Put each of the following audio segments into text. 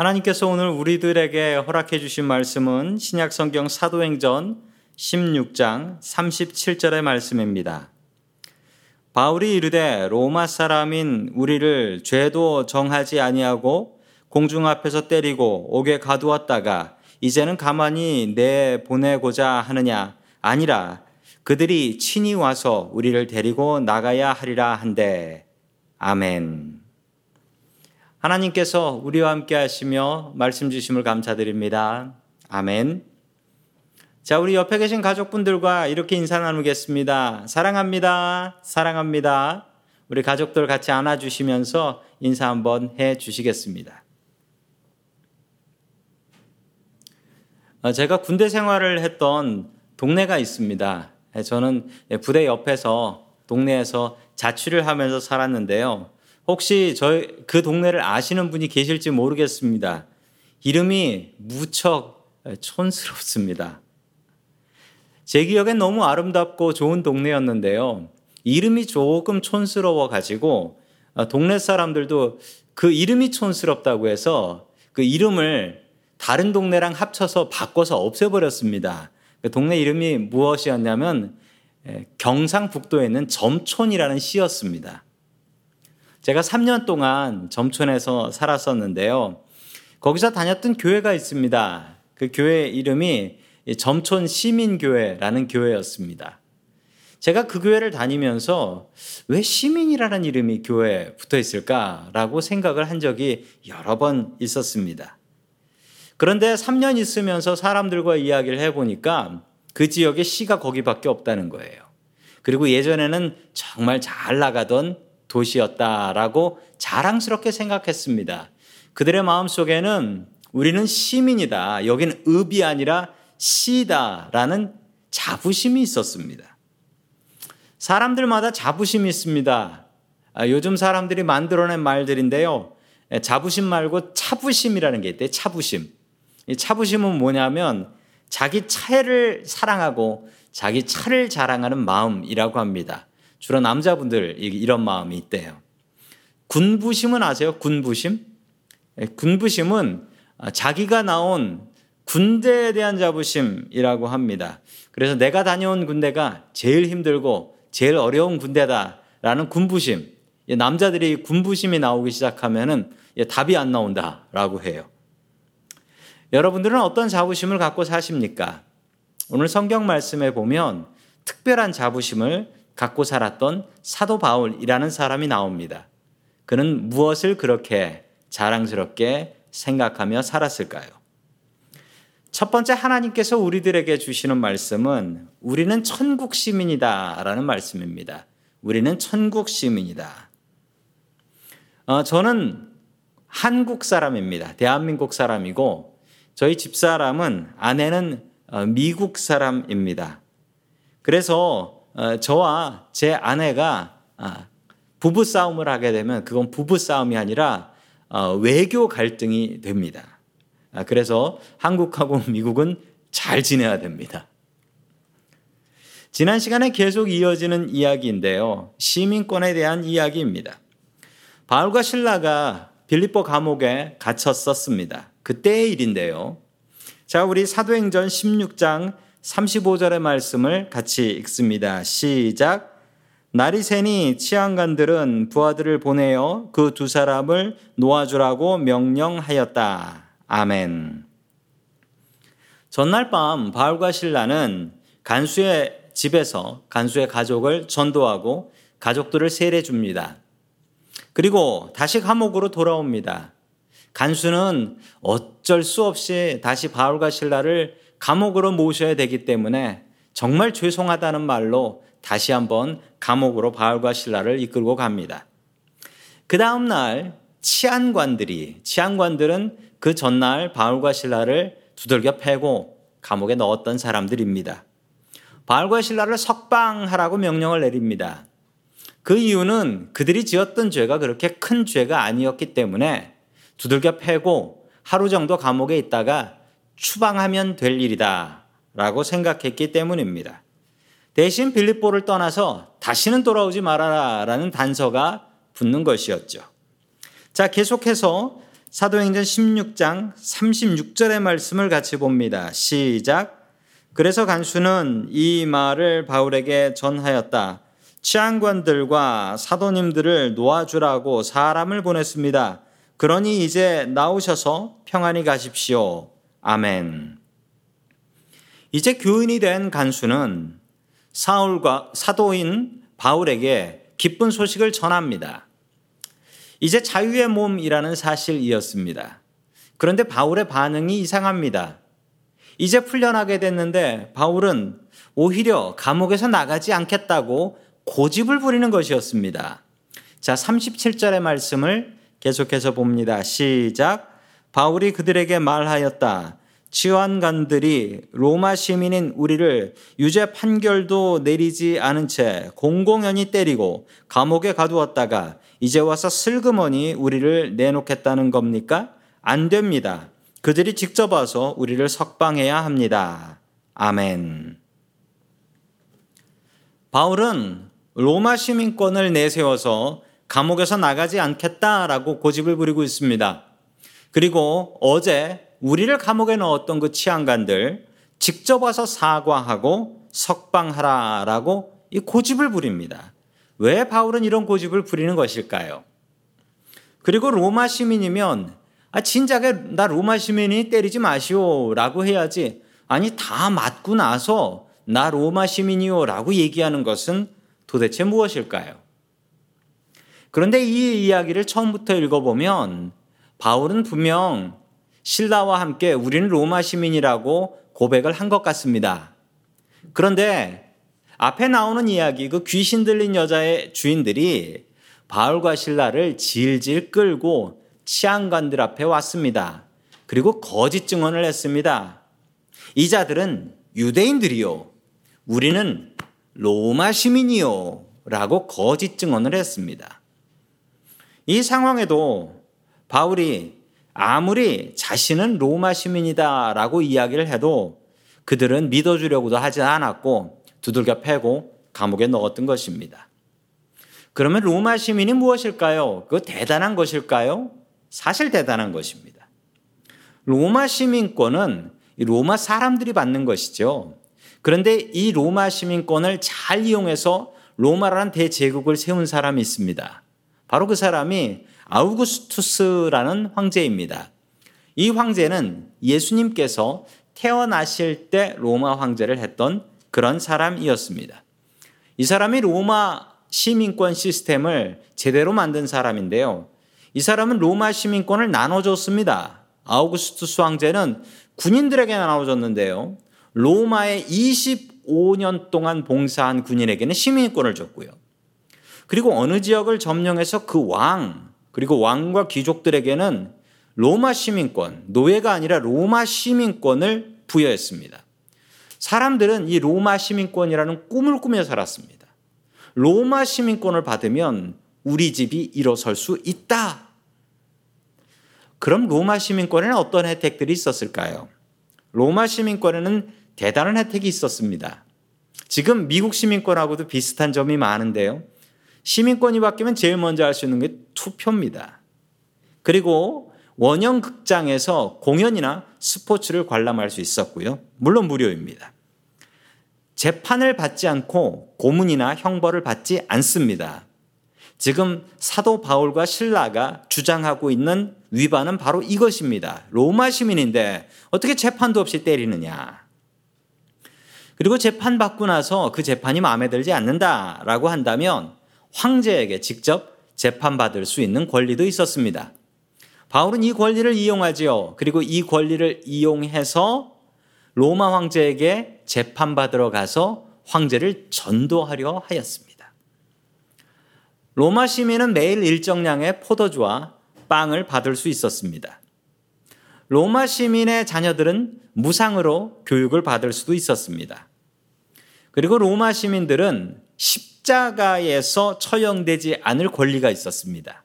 하나님께서 오늘 우리들에게 허락해 주신 말씀은 신약 성경 사도행전 16장 37절의 말씀입니다. 바울이 이르되 로마 사람인 우리를 죄도 정하지 아니하고 공중 앞에서 때리고 옥에 가두었다가 이제는 가만히 내 보내고자 하느냐 아니라 그들이 친히 와서 우리를 데리고 나가야 하리라 한데 아멘. 하나님께서 우리와 함께 하시며 말씀 주심을 감사드립니다. 아멘. 자, 우리 옆에 계신 가족분들과 이렇게 인사 나누겠습니다. 사랑합니다. 사랑합니다. 우리 가족들 같이 안아주시면서 인사 한번 해 주시겠습니다. 어, 제가 군대 생활을 했던 동네가 있습니다. 예, 저는 부대 옆에서 동네에서 자취를 하면서 살았는데요. 혹시 저희 그 동네를 아시는 분이 계실지 모르겠습니다. 이름이 무척 촌스럽습니다. 제 기억엔 너무 아름답고 좋은 동네였는데요. 이름이 조금 촌스러워 가지고 어, 동네 사람들도 그 이름이 촌스럽다고 해서 그 이름을 다른 동네랑 합쳐서 바꿔서 없애버렸습니다. 그 동네 이름이 무엇이었냐면 경상북도에 있는 점촌이라는 시였습니다. 제가 3년 동안 점촌에서 살았었는데요. 거기서 다녔던 교회가 있습니다. 그 교회 이름이 점촌 시민교회라는 교회였습니다. 제가 그 교회를 다니면서 왜 시민이라는 이름이 교회에 붙어 있을까라고 생각을 한 적이 여러 번 있었습니다. 그런데 3년 있으면서 사람들과 이야기를 해보니까 그 지역에 시가 거기밖에 없다는 거예요. 그리고 예전에는 정말 잘 나가던 도시였다라고 자랑스럽게 생각했습니다. 그들의 마음 속에는 우리는 시민이다. 여기는 읍이 아니라 시다라는 자부심이 있었습니다. 사람들마다 자부심이 있습니다. 아, 요즘 사람들이 만들어낸 말들인데요. 자부심 말고 차부심이라는 게 있대요. 차부심. 이 차부심은 뭐냐면 자기 차를 사랑하고 자기 차를 자랑하는 마음이라고 합니다. 주로 남자분들 이런 마음이 있대요. 군부심은 아세요? 군부심? 예, 군부심은 자기가 나온 군대에 대한 자부심이라고 합니다. 그래서 내가 다녀온 군대가 제일 힘들고 제일 어려운 군대다라는 군부심. 남자들이 군부심이 나오기 시작하면은 답이 안 나온다라고 해요. 여러분들은 어떤 자부심을 갖고 사십니까? 오늘 성경 말씀에 보면 특별한 자부심을 갖고 살았던 사도 바울이라는 사람이 나옵니다. 그는 무엇을 그렇게 자랑스럽게 생각하며 살았을까요? 첫 번째 하나님께서 우리들에게 주시는 말씀은 우리는 천국 시민이다 라는 말씀입니다. 우리는 천국 시민이다. 어, 저는 한국 사람입니다. 대한민국 사람이고 저희 집 사람은 아내는 어, 미국 사람입니다. 그래서 어, 저와 제 아내가 아, 부부 싸움을 하게 되면 그건 부부 싸움이 아니라 어, 외교 갈등이 됩니다. 아, 그래서 한국하고 미국은 잘 지내야 됩니다. 지난 시간에 계속 이어지는 이야기인데요. 시민권에 대한 이야기입니다. 바울과 신라가 빌립보 감옥에 갇혔었습니다. 그때의 일인데요. 자, 우리 사도행전 16장 35절의 말씀을 같이 읽습니다. 시작. 날이 새니 치안관들은 부하들을 보내어 그 두 사람을 놓아주라고 명령하였다. 아멘. 전날 밤 바울과 신라는 간수의 집에서 간수의 가족을 전도하고 가족들을 세례 줍니다. 그리고 다시 감옥으로 돌아옵니다. 간수는 어쩔 수 없이 다시 바울과 신라를 감옥으로 모셔야 되기 때문에 정말 죄송하다는 말로 다시 한번 감옥으로 바울과 신라를 이끌고 갑니다. 그 다음 날 치안관들이 치안관들은 그 전날 바울과 신라를 두들겨 패고 감옥에 넣었던 사람들입니다. 바울과 신라를 석방하라고 명령을 내립니다. 그 이유는 그들이 지었던 죄가 그렇게 큰 죄가 아니었기 때문에 두들겨 패고 하루 정도 감옥에 있다가 추방하면 될 일이다 라고 생각했기 때문입니다. 대신 빌립보를 떠나서 다시는 돌아오지 말아라 라는 단서가 붙는 것이었죠. 자, 계속해서 사도행전 16장 36절의 말씀을 같이 봅니다. 시작. 그래서 간수는 이 말을 바울에게 전하였다. 치안관들과 사도님들을 놓아주라고 사람을 보냈습니다. 그러니 이제 나오셔서 평안히 가십시오. 아멘. 이제 교인이 된 간수는 사울과 사도인 바울에게 기쁜 소식을 전합니다. 이제 자유의 몸이라는 사실이었습니다. 그런데 바울의 반응이 이상합니다. 이제 풀려나게 됐는데 바울은 오히려 감옥에서 나가지 않겠다고 고집을 부리는 것이었습니다. 자, 37절의 말씀을 계속해서 봅니다. 시작. 바울이 그들에게 말하였다. 치환관들이 로마 시민인 우리를 유죄 판결도 내리지 않은 채 공공연히 때리고 감옥에 가두었다가 이제 와서 슬그머니 우리를 내놓겠다는 겁니까? 안 됩니다. 그들이 직접 와서 우리를 석방해야 합니다. 아멘. 바울은 로마 시민권을 내세워서 감옥에서 나가지 않겠다라고 고집을 부리고 있습니다. 그리고 어제 우리를 감옥에 넣었던 그 치안관들 직접 와서 사과하고 석방하라라고 이 고집을 부립니다. 왜 바울은 이런 고집을 부리는 것일까요? 그리고 로마 시민이면 아 진작에 나 로마 시민이 때리지 마시오라고 해야지 아니 다 맞고 나서 나 로마 시민이요라고 얘기하는 것은 도대체 무엇일까요? 그런데 이 이야기를 처음부터 읽어보면 바울은 분명 신라와 함께 우리는 로마 시민이라고 고백을 한 것 같습니다. 그런데 앞에 나오는 이야기, 그 귀신 들린 여자의 주인들이 바울과 신라를 질질 끌고 치안관들 앞에 왔습니다. 그리고 거짓 증언을 했습니다. 이 자들은 유대인들이요. 우리는 로마 시민이요. 라고 거짓 증언을 했습니다. 이 상황에도 바울이 아무리 자신은 로마 시민이다라고 이야기를 해도 그들은 믿어주려고도 하지 않았고 두들겨 패고 감옥에 넣었던 것입니다. 그러면 로마 시민이 무엇일까요? 그 대단한 것일까요? 사실 대단한 것입니다. 로마 시민권은 로마 사람들이 받는 것이죠. 그런데 이 로마 시민권을 잘 이용해서 로마라는 대제국을 세운 사람이 있습니다. 바로 그 사람이 아우구스투스라는 황제입니다. 이 황제는 예수님께서 태어나실 때 로마 황제를 했던 그런 사람이었습니다. 이 사람이 로마 시민권 시스템을 제대로 만든 사람인데요. 이 사람은 로마 시민권을 나눠줬습니다. 아우구스투스 황제는 군인들에게 나눠줬는데요. 로마에 25년 동안 봉사한 군인에게는 시민권을 줬고요. 그리고 어느 지역을 점령해서 그 왕, 그리고 왕과 귀족들에게는 로마 시민권, 노예가 아니라 로마 시민권을 부여했습니다. 사람들은 이 로마 시민권이라는 꿈을 꾸며 살았습니다. 로마 시민권을 받으면 우리 집이 일어설 수 있다. 그럼 로마 시민권에는 어떤 혜택들이 있었을까요? 로마 시민권에는 대단한 혜택이 있었습니다. 지금 미국 시민권하고도 비슷한 점이 많은데요. 시민권이 바뀌면 제일 먼저 할 수 있는 게 투표입니다. 그리고 원형 극장에서 공연이나 스포츠를 관람할 수 있었고요. 물론 무료입니다. 재판을 받지 않고 고문이나 형벌을 받지 않습니다. 지금 사도 바울과 신라가 주장하고 있는 위반은 바로 이것입니다. 로마 시민인데 어떻게 재판도 없이 때리느냐. 그리고 재판받고 나서 그 재판이 마음에 들지 않는다라고 한다면 황제에게 직접 재판받을 수 있는 권리도 있었습니다. 바울은 이 권리를 이용하지요. 그리고 이 권리를 이용해서 로마 황제에게 재판받으러 가서 황제를 전도하려 하였습니다. 로마 시민은 매일 일정량의 포도주와 빵을 받을 수 있었습니다. 로마 시민의 자녀들은 무상으로 교육을 받을 수도 있었습니다. 그리고 로마 시민들은 십자가에서 처형되지 않을 권리가 있었습니다.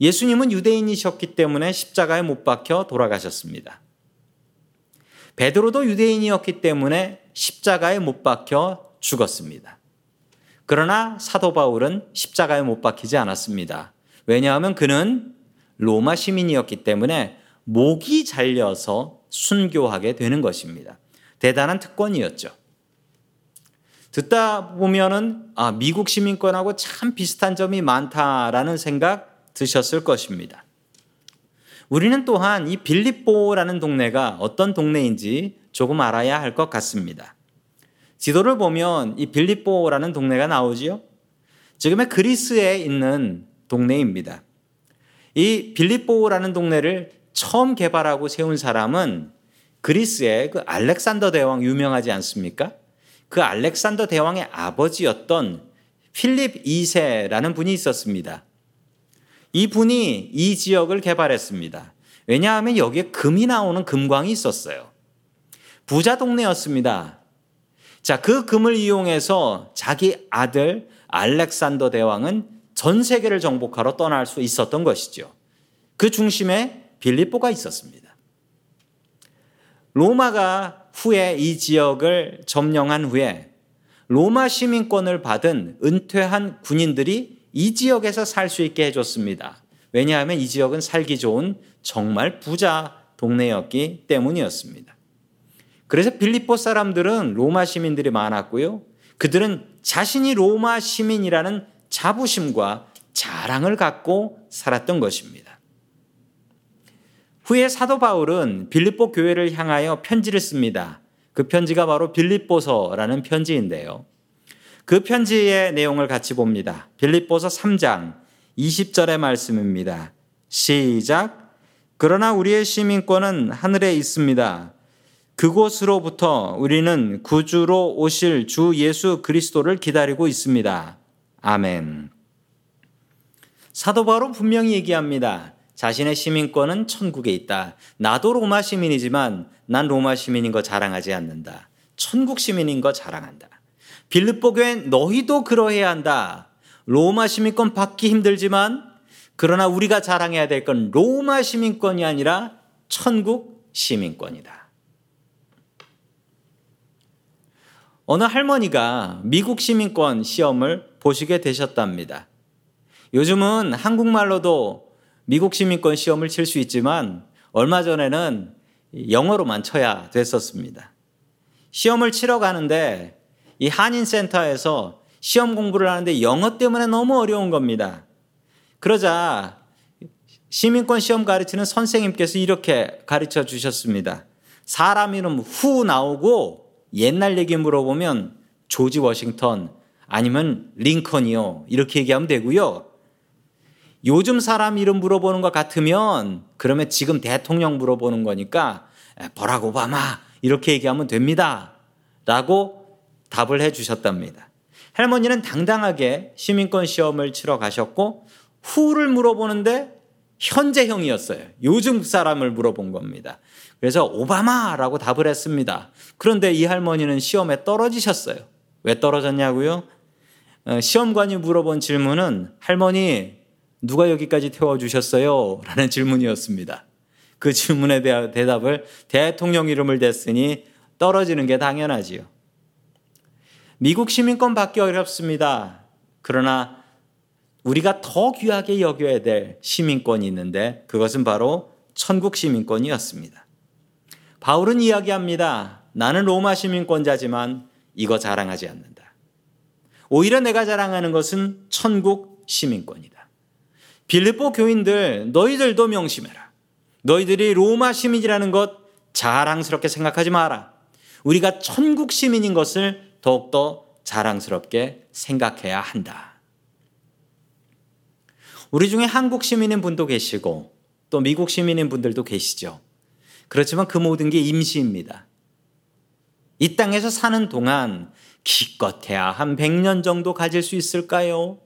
예수님은 유대인이셨기 때문에 십자가에 못 박혀 돌아가셨습니다. 베드로도 유대인이었기 때문에 십자가에 못 박혀 죽었습니다. 그러나 사도 바울은 십자가에 못 박히지 않았습니다. 왜냐하면 그는 로마 시민이었기 때문에 목이 잘려서 순교하게 되는 것입니다. 대단한 특권이었죠. 듣다 보면은 아, 미국 시민권하고 참 비슷한 점이 많다라는 생각 드셨을 것입니다. 우리는 또한 이 빌립보라는 동네가 어떤 동네인지 조금 알아야 할 것 같습니다. 지도를 보면 이 빌립보라는 동네가 나오지요. 지금의 그리스에 있는 동네입니다. 이 빌립보라는 동네를 처음 개발하고 세운 사람은 그리스의 그 알렉산더 대왕 유명하지 않습니까? 그 알렉산더 대왕의 아버지였던 필립 2세라는 분이 있었습니다. 이 분이 이 지역을 개발했습니다. 왜냐하면 여기에 금이 나오는 금광이 있었어요. 부자 동네였습니다. 자, 그 금을 이용해서 자기 아들 알렉산더 대왕은 전 세계를 정복하러 떠날 수 있었던 것이죠. 그 중심에 빌립보가 있었습니다. 로마가 후에 이 지역을 점령한 후에 로마 시민권을 받은 은퇴한 군인들이 이 지역에서 살 수 있게 해줬습니다. 왜냐하면 이 지역은 살기 좋은 정말 부자 동네였기 때문이었습니다. 그래서 빌립보 사람들은 로마 시민들이 많았고요. 그들은 자신이 로마 시민이라는 자부심과 자랑을 갖고 살았던 것입니다. 후에 사도 바울은 빌립보 교회를 향하여 편지를 씁니다. 그 편지가 바로 빌립보서라는 편지인데요. 그 편지의 내용을 같이 봅니다. 빌립보서 3장 20절의 말씀입니다. 시작. 그러나 우리의 시민권은 하늘에 있습니다. 그곳으로부터 우리는 구주로 오실 주 예수 그리스도를 기다리고 있습니다. 아멘. 사도 바로 분명히 얘기합니다. 자신의 시민권은 천국에 있다. 나도 로마 시민이지만 난 로마 시민인 거 자랑하지 않는다. 천국 시민인 거 자랑한다. 빌립보 교회 너희도 그러해야 한다. 로마 시민권 받기 힘들지만 그러나 우리가 자랑해야 될 건 로마 시민권이 아니라 천국 시민권이다. 어느 할머니가 미국 시민권 시험을 보시게 되셨답니다. 요즘은 한국말로도 미국 시민권 시험을 칠 수 있지만 얼마 전에는 영어로만 쳐야 됐었습니다. 시험을 치러 가는데 이 한인 센터에서 시험 공부를 하는데 영어 때문에 너무 어려운 겁니다. 그러자 시민권 시험 가르치는 선생님께서 이렇게 가르쳐 주셨습니다. 사람 이름 후 나오고 옛날 얘기 물어보면 조지 워싱턴 아니면 링컨이요. 이렇게 얘기하면 되고요. 요즘 사람 이름 물어보는 것 같으면 그러면 지금 대통령 물어보는 거니까 버락 오바마 이렇게 얘기하면 됩니다. 라고 답을 해 주셨답니다. 할머니는 당당하게 시민권 시험을 치러 가셨고 후를 물어보는데 현재형이었어요. 요즘 사람을 물어본 겁니다. 그래서 오바마라고 답을 했습니다. 그런데 이 할머니는 시험에 떨어지셨어요. 왜 떨어졌냐고요? 어, 시험관이 물어본 질문은 할머니 누가 여기까지 태워주셨어요? 라는 질문이었습니다. 그 질문에 대한 대답을 대통령 이름을 댔으니 떨어지는 게 당연하지요. 미국 시민권 받기 어렵습니다. 그러나 우리가 더 귀하게 여겨야 될 시민권이 있는데 그것은 바로 천국 시민권이었습니다. 바울은 이야기합니다. 나는 로마 시민권자지만 이거 자랑하지 않는다. 오히려 내가 자랑하는 것은 천국 시민권이다. 빌립보 교인들 너희들도 명심해라. 너희들이 로마 시민이라는 것 자랑스럽게 생각하지 마라. 우리가 천국 시민인 것을 더욱더 자랑스럽게 생각해야 한다. 우리 중에 한국 시민인 분도 계시고 또 미국 시민인 분들도 계시죠. 그렇지만 그 모든 게 임시입니다. 이 땅에서 사는 동안 기껏해야 한 100년 정도 가질 수 있을까요?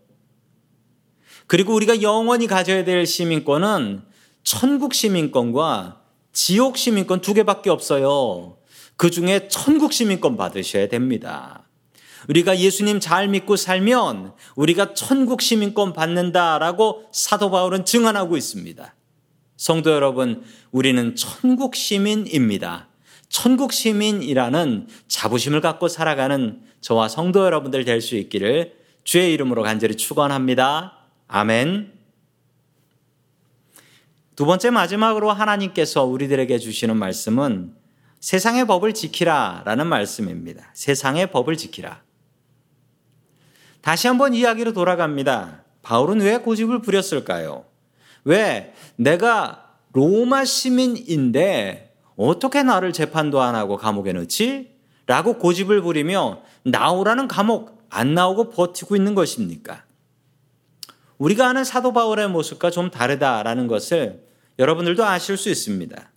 그리고 우리가 영원히 가져야 될 시민권은 천국 시민권과 지옥 시민권 두 개밖에 없어요. 그 중에 천국 시민권 받으셔야 됩니다. 우리가 예수님 잘 믿고 살면 우리가 천국 시민권 받는다라고 사도 바울은 증언하고 있습니다. 성도 여러분, 우리는 천국 시민입니다. 천국 시민이라는 자부심을 갖고 살아가는 저와 성도 여러분들 될 수 있기를 주의 이름으로 간절히 축원합니다. 아멘. 두 번째 마지막으로 하나님께서 우리들에게 주시는 말씀은 세상의 법을 지키라 라는 말씀입니다. 세상의 법을 지키라. 다시 한번 이야기로 돌아갑니다. 바울은 왜 고집을 부렸을까요? 왜 내가 로마 시민인데 어떻게 나를 재판도 안 하고 감옥에 넣지? 라고 고집을 부리며 나오라는 감옥 안 나오고 버티고 있는 것입니까? 우리가 아는 사도 바울의 모습과 좀 다르다라는 것을 여러분들도 아실 수 있습니다.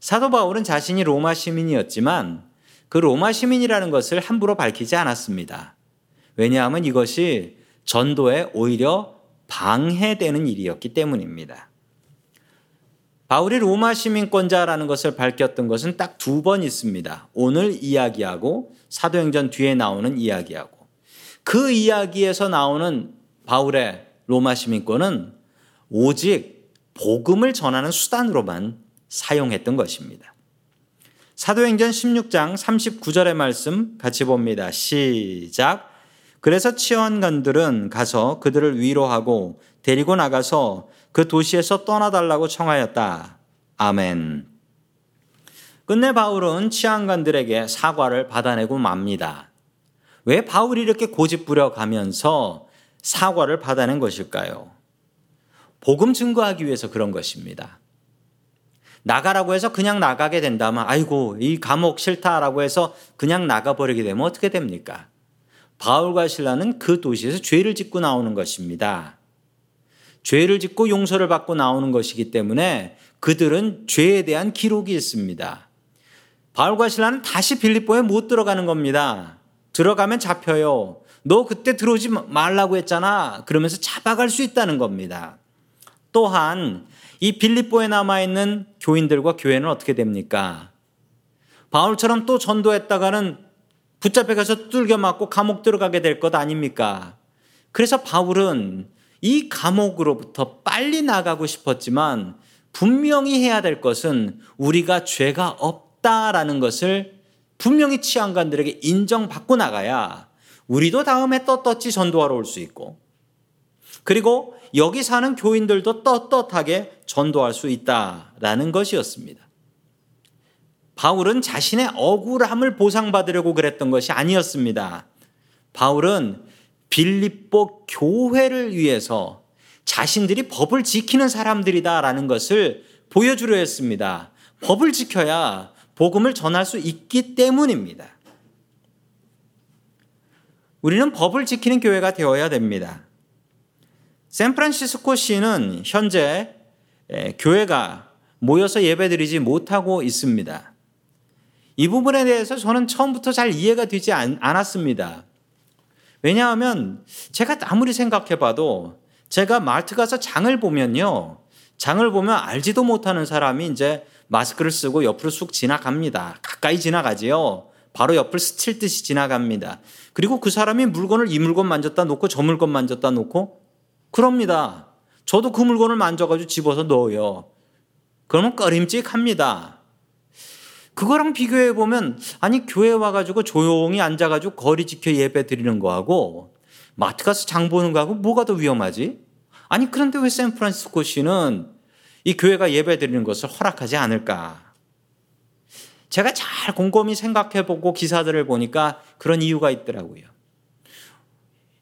사도 바울은 자신이 로마 시민이었지만 그 로마 시민이라는 것을 함부로 밝히지 않았습니다. 왜냐하면 이것이 전도에 오히려 방해되는 일이었기 때문입니다. 바울이 로마 시민권자라는 것을 밝혔던 것은 딱 두 번 있습니다. 오늘 이야기하고 사도행전 뒤에 나오는 이야기하고 그 이야기에서 나오는 바울의 로마 시민권은 오직 복음을 전하는 수단으로만 사용했던 것입니다. 사도행전 16장 39절의 말씀 같이 봅니다. 시작. 그래서 치원관들은 가서 그들을 위로하고 데리고 나가서 그 도시에서 떠나달라고 청하였다. 아멘. 끝내 바울은 치안관들에게 사과를 받아내고 맙니다. 왜 바울이 이렇게 고집 부려 가면서 사과를 받아낸 것일까요? 복음 증거하기 위해서 그런 것입니다. 나가라고 해서 그냥 나가게 된다면 아이고 이 감옥 싫다라고 해서 그냥 나가버리게 되면 어떻게 됩니까? 바울과 신라는 그 도시에서 죄를 짓고 나오는 것입니다. 죄를 짓고 용서를 받고 나오는 것이기 때문에 그들은 죄에 대한 기록이 있습니다. 바울과 신라는 다시 빌립보에 못 들어가는 겁니다. 들어가면 잡혀요. 너 그때 들어오지 말라고 했잖아. 그러면서 잡아갈 수 있다는 겁니다. 또한 이 빌립보에 남아있는 교인들과 교회는 어떻게 됩니까? 바울처럼 또 전도했다가는 붙잡혀 가서 뚫겨 맞고 감옥 들어가게 될 것 아닙니까? 그래서 바울은 이 감옥으로부터 빨리 나가고 싶었지만 분명히 해야 될 것은 우리가 죄가 없다라는 것을 분명히 치안관들에게 인정받고 나가야 우리도 다음에 떳떳이 전도하러 올 수 있고 그리고 여기 사는 교인들도 떳떳하게 전도할 수 있다라는 것이었습니다. 바울은 자신의 억울함을 보상받으려고 그랬던 것이 아니었습니다. 바울은 빌립보 교회를 위해서 자신들이 법을 지키는 사람들이다라는 것을 보여주려 했습니다. 법을 지켜야 복음을 전할 수 있기 때문입니다. 우리는 법을 지키는 교회가 되어야 됩니다. 샌프란시스코 시는 현재 교회가 모여서 예배드리지 못하고 있습니다. 이 부분에 대해서 저는 처음부터 잘 이해가 되지 않았습니다. 왜냐하면 제가 아무리 생각해 봐도 제가 마트 가서 장을 보면요. 장을 보면 알지도 못하는 사람이 이제 마스크를 쓰고 옆으로 쑥 지나갑니다. 가까이 지나가지요. 바로 옆을 스칠 듯이 지나갑니다. 그리고 그 사람이 물건을 이 물건 만졌다 놓고 저 물건 만졌다 놓고 그럽니다. 저도 그 물건을 만져가지고 집어서 넣어요. 그러면 꺼림칙합니다. 그거랑 비교해 보면 아니 교회 와가지고 조용히 앉아가지고 거리 지켜 예배 드리는 거하고 마트 가서 장 보는 거하고 뭐가 더 위험하지? 아니 그런데 왜 샌프란시스코 시는 이 교회가 예배 드리는 것을 허락하지 않을까? 제가 잘 곰곰이 생각해 보고 기사들을 보니까 그런 이유가 있더라고요.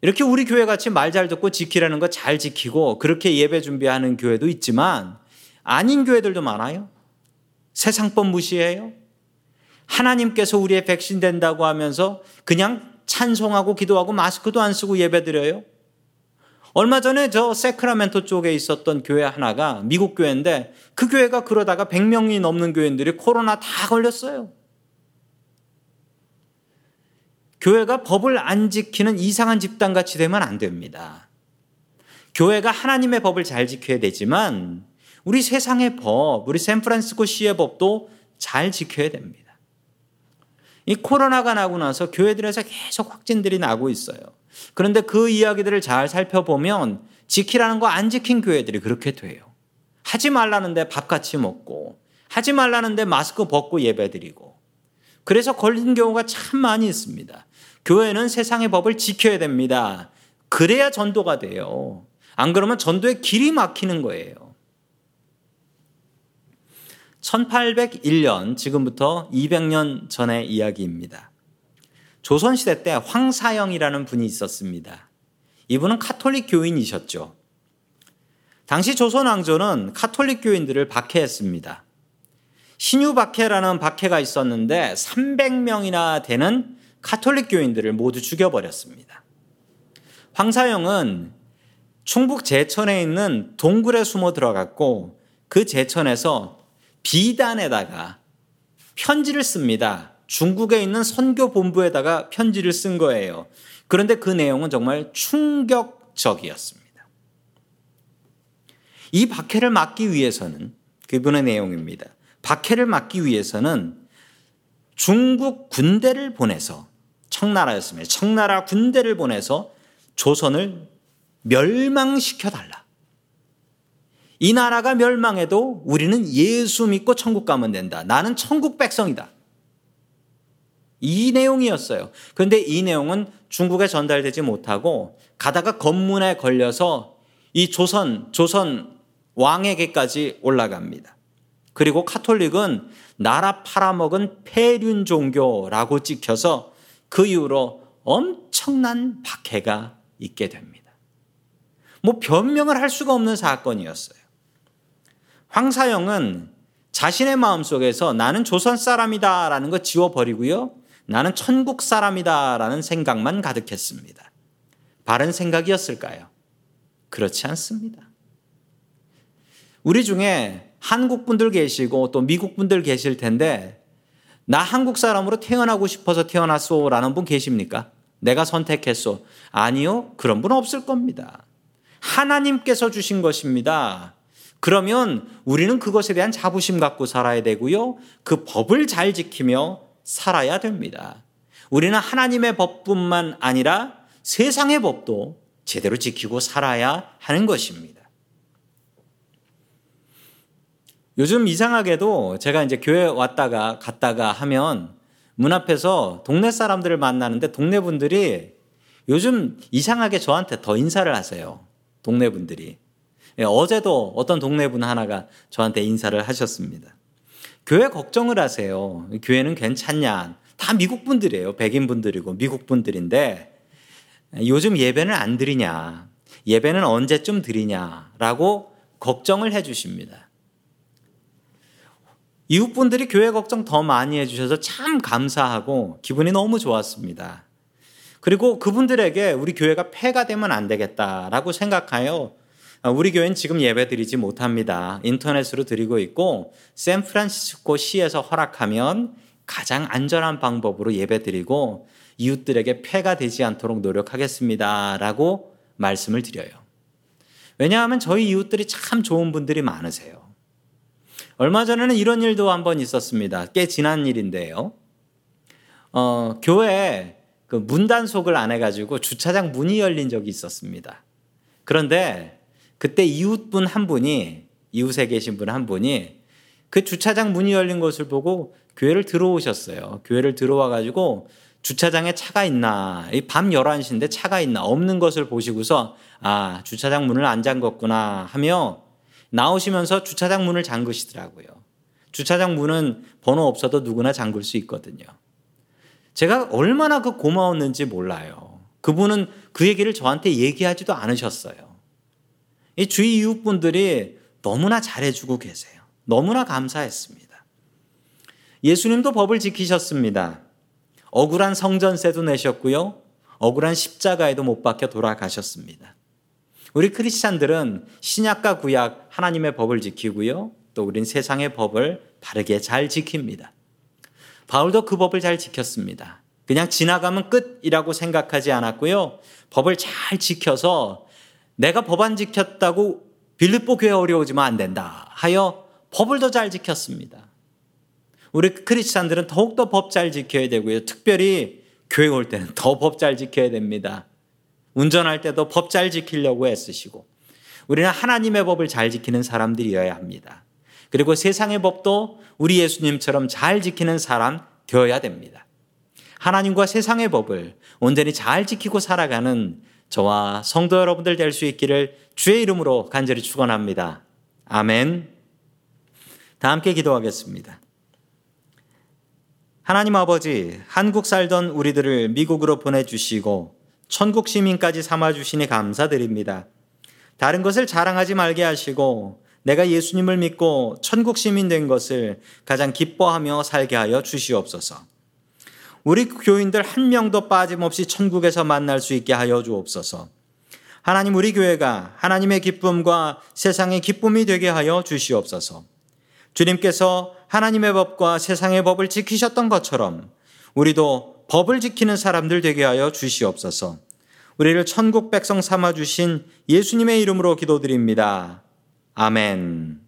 이렇게 우리 교회 같이 말 잘 듣고 지키라는 거 잘 지키고 그렇게 예배 준비하는 교회도 있지만 아닌 교회들도 많아요. 세상법 무시해요. 하나님께서 우리의 백신 된다고 하면서 그냥 찬송하고 기도하고 마스크도 안 쓰고 예배 드려요. 얼마 전에 저 세크라멘토 쪽에 있었던 교회 하나가 미국 교회인데 그 교회가 그러다가 100명이 넘는 교인들이 코로나 다 걸렸어요. 교회가 법을 안 지키는 이상한 집단 같이 되면 안 됩니다. 교회가 하나님의 법을 잘 지켜야 되지만 우리 세상의 법, 우리 샌프란시스코 시의 법도 잘 지켜야 됩니다. 이 코로나가 나고 나서 교회들에서 계속 확진들이 나고 있어요. 그런데 그 이야기들을 잘 살펴보면 지키라는 거 안 지킨 교회들이 그렇게 돼요. 하지 말라는데 밥 같이 먹고, 하지 말라는데 마스크 벗고 예배 드리고. 그래서 걸린 경우가 참 많이 있습니다. 교회는 세상의 법을 지켜야 됩니다. 그래야 전도가 돼요. 안 그러면 전도의 길이 막히는 거예요. 1801년 지금부터 200년 전의 이야기입니다. 조선시대 때 황사영이라는 분이 있었습니다. 이분은 카톨릭 교인이셨죠. 당시 조선 왕조는 카톨릭 교인들을 박해했습니다. 신유 박해라는 박해가 있었는데 300명이나 되는 카톨릭 교인들을 모두 죽여버렸습니다. 황사영은 충북 제천에 있는 동굴에 숨어 들어갔고 그 제천에서 비단에다가 편지를 씁니다. 중국에 있는 선교 본부에다가 편지를 쓴 거예요. 그런데 그 내용은 정말 충격적이었습니다. 이 박해를 막기 위해서는 그분의 내용입니다. 박해를 막기 위해서는 중국 군대를 보내서 청나라였습니다. 청나라 군대를 보내서 조선을 멸망시켜 달라. 이 나라가 멸망해도 우리는 예수 믿고 천국 가면 된다. 나는 천국 백성이다. 이 내용이었어요. 그런데 이 내용은 중국에 전달되지 못하고 가다가 검문에 걸려서 이 조선, 조선 왕에게까지 올라갑니다. 그리고 카톨릭은 나라 팔아먹은 폐륜 종교라고 찍혀서 그 이후로 엄청난 박해가 있게 됩니다. 뭐 변명을 할 수가 없는 사건이었어요. 황사영은 자신의 마음속에서 나는 조선 사람이다라는 거 지워버리고요. 나는 천국 사람이다 라는 생각만 가득했습니다. 바른 생각이었을까요? 그렇지 않습니다. 우리 중에 한국 분들 계시고 또 미국 분들 계실 텐데 나 한국 사람으로 태어나고 싶어서 태어났소라는 분 계십니까? 내가 선택했소. 아니요. 그런 분 없을 겁니다. 하나님께서 주신 것입니다. 그러면 우리는 그것에 대한 자부심 갖고 살아야 되고요. 그 법을 잘 지키며 살아야 됩니다. 우리는 하나님의 법뿐만 아니라 세상의 법도 제대로 지키고 살아야 하는 것입니다. 요즘 이상하게도 제가 이제 교회 왔다가 갔다가 하면 문 앞에서 동네 사람들을 만나는데 동네 분들이 요즘 이상하게 저한테 더 인사를 하세요. 동네 분들이. 예, 어제도 어떤 동네 분 하나가 저한테 인사를 하셨습니다. 교회 걱정을 하세요. 교회는 괜찮냐. 다 미국 분들이에요. 백인 분들이고 미국 분들인데 요즘 예배는 안 드리냐. 예배는 언제쯤 드리냐라고 걱정을 해 주십니다. 이웃 분들이 교회 걱정 더 많이 해 주셔서 참 감사하고 기분이 너무 좋았습니다. 그리고 그분들에게 우리 교회가 폐가 되면 안 되겠다라고 생각하여 우리 교회는 지금 예배 드리지 못합니다. 인터넷으로 드리고 있고 샌프란시스코 시에서 허락하면 가장 안전한 방법으로 예배 드리고 이웃들에게 폐가 되지 않도록 노력하겠습니다. 라고 말씀을 드려요. 왜냐하면 저희 이웃들이 참 좋은 분들이 많으세요. 얼마 전에는 이런 일도 한 번 있었습니다. 꽤 지난 일인데요. 어, 교회에 그 문단속을 안 해가지고 주차장 문이 열린 적이 있었습니다. 그런데 그때 이웃분 한 분이, 이웃에 계신 분 한 분이 그 주차장 문이 열린 것을 보고 교회를 들어오셨어요. 교회를 들어와 가지고 주차장에 차가 있나, 밤 11시인데 차가 있나, 없는 것을 보시고서 아, 주차장 문을 안 잠궜구나 하며 나오시면서 주차장 문을 잠그시더라고요. 주차장 문은 번호 없어도 누구나 잠글 수 있거든요. 제가 얼마나 그 고마웠는지 몰라요. 그분은 그 얘기를 저한테 얘기하지도 않으셨어요. 이 주위 이웃분들이 너무나 잘해주고 계세요. 너무나 감사했습니다. 예수님도 법을 지키셨습니다. 억울한 성전세도 내셨고요. 억울한 십자가에도 못 박혀 돌아가셨습니다. 우리 크리스찬들은 신약과 구약 하나님의 법을 지키고요. 또 우린 세상의 법을 바르게 잘 지킵니다. 바울도 그 법을 잘 지켰습니다. 그냥 지나가면 끝이라고 생각하지 않았고요. 법을 잘 지켜서 내가 법안 지켰다고 빌립보 교회 어려워지면 안 된다 하여 법을 더 잘 지켰습니다. 우리 크리스찬들은 더욱더 법 잘 지켜야 되고요. 특별히 교회 올 때는 더 법 잘 지켜야 됩니다. 운전할 때도 법 잘 지키려고 애쓰시고 우리는 하나님의 법을 잘 지키는 사람들이어야 합니다. 그리고 세상의 법도 우리 예수님처럼 잘 지키는 사람 되어야 됩니다. 하나님과 세상의 법을 온전히 잘 지키고 살아가는 저와 성도 여러분들 될 수 있기를 주의 이름으로 간절히 축원합니다. 아멘. 다 함께 기도하겠습니다. 하나님 아버지, 한국 살던 우리들을 미국으로 보내주시고 천국 시민까지 삼아주시니 감사드립니다. 다른 것을 자랑하지 말게 하시고 내가 예수님을 믿고 천국 시민 된 것을 가장 기뻐하며 살게 하여 주시옵소서. 우리 교인들 한 명도 빠짐없이 천국에서 만날 수 있게 하여 주옵소서. 하나님 우리 교회가 하나님의 기쁨과 세상의 기쁨이 되게 하여 주시옵소서. 주님께서 하나님의 법과 세상의 법을 지키셨던 것처럼 우리도 법을 지키는 사람들 되게 하여 주시옵소서. 우리를 천국 백성 삼아 주신 예수님의 이름으로 기도드립니다. 아멘.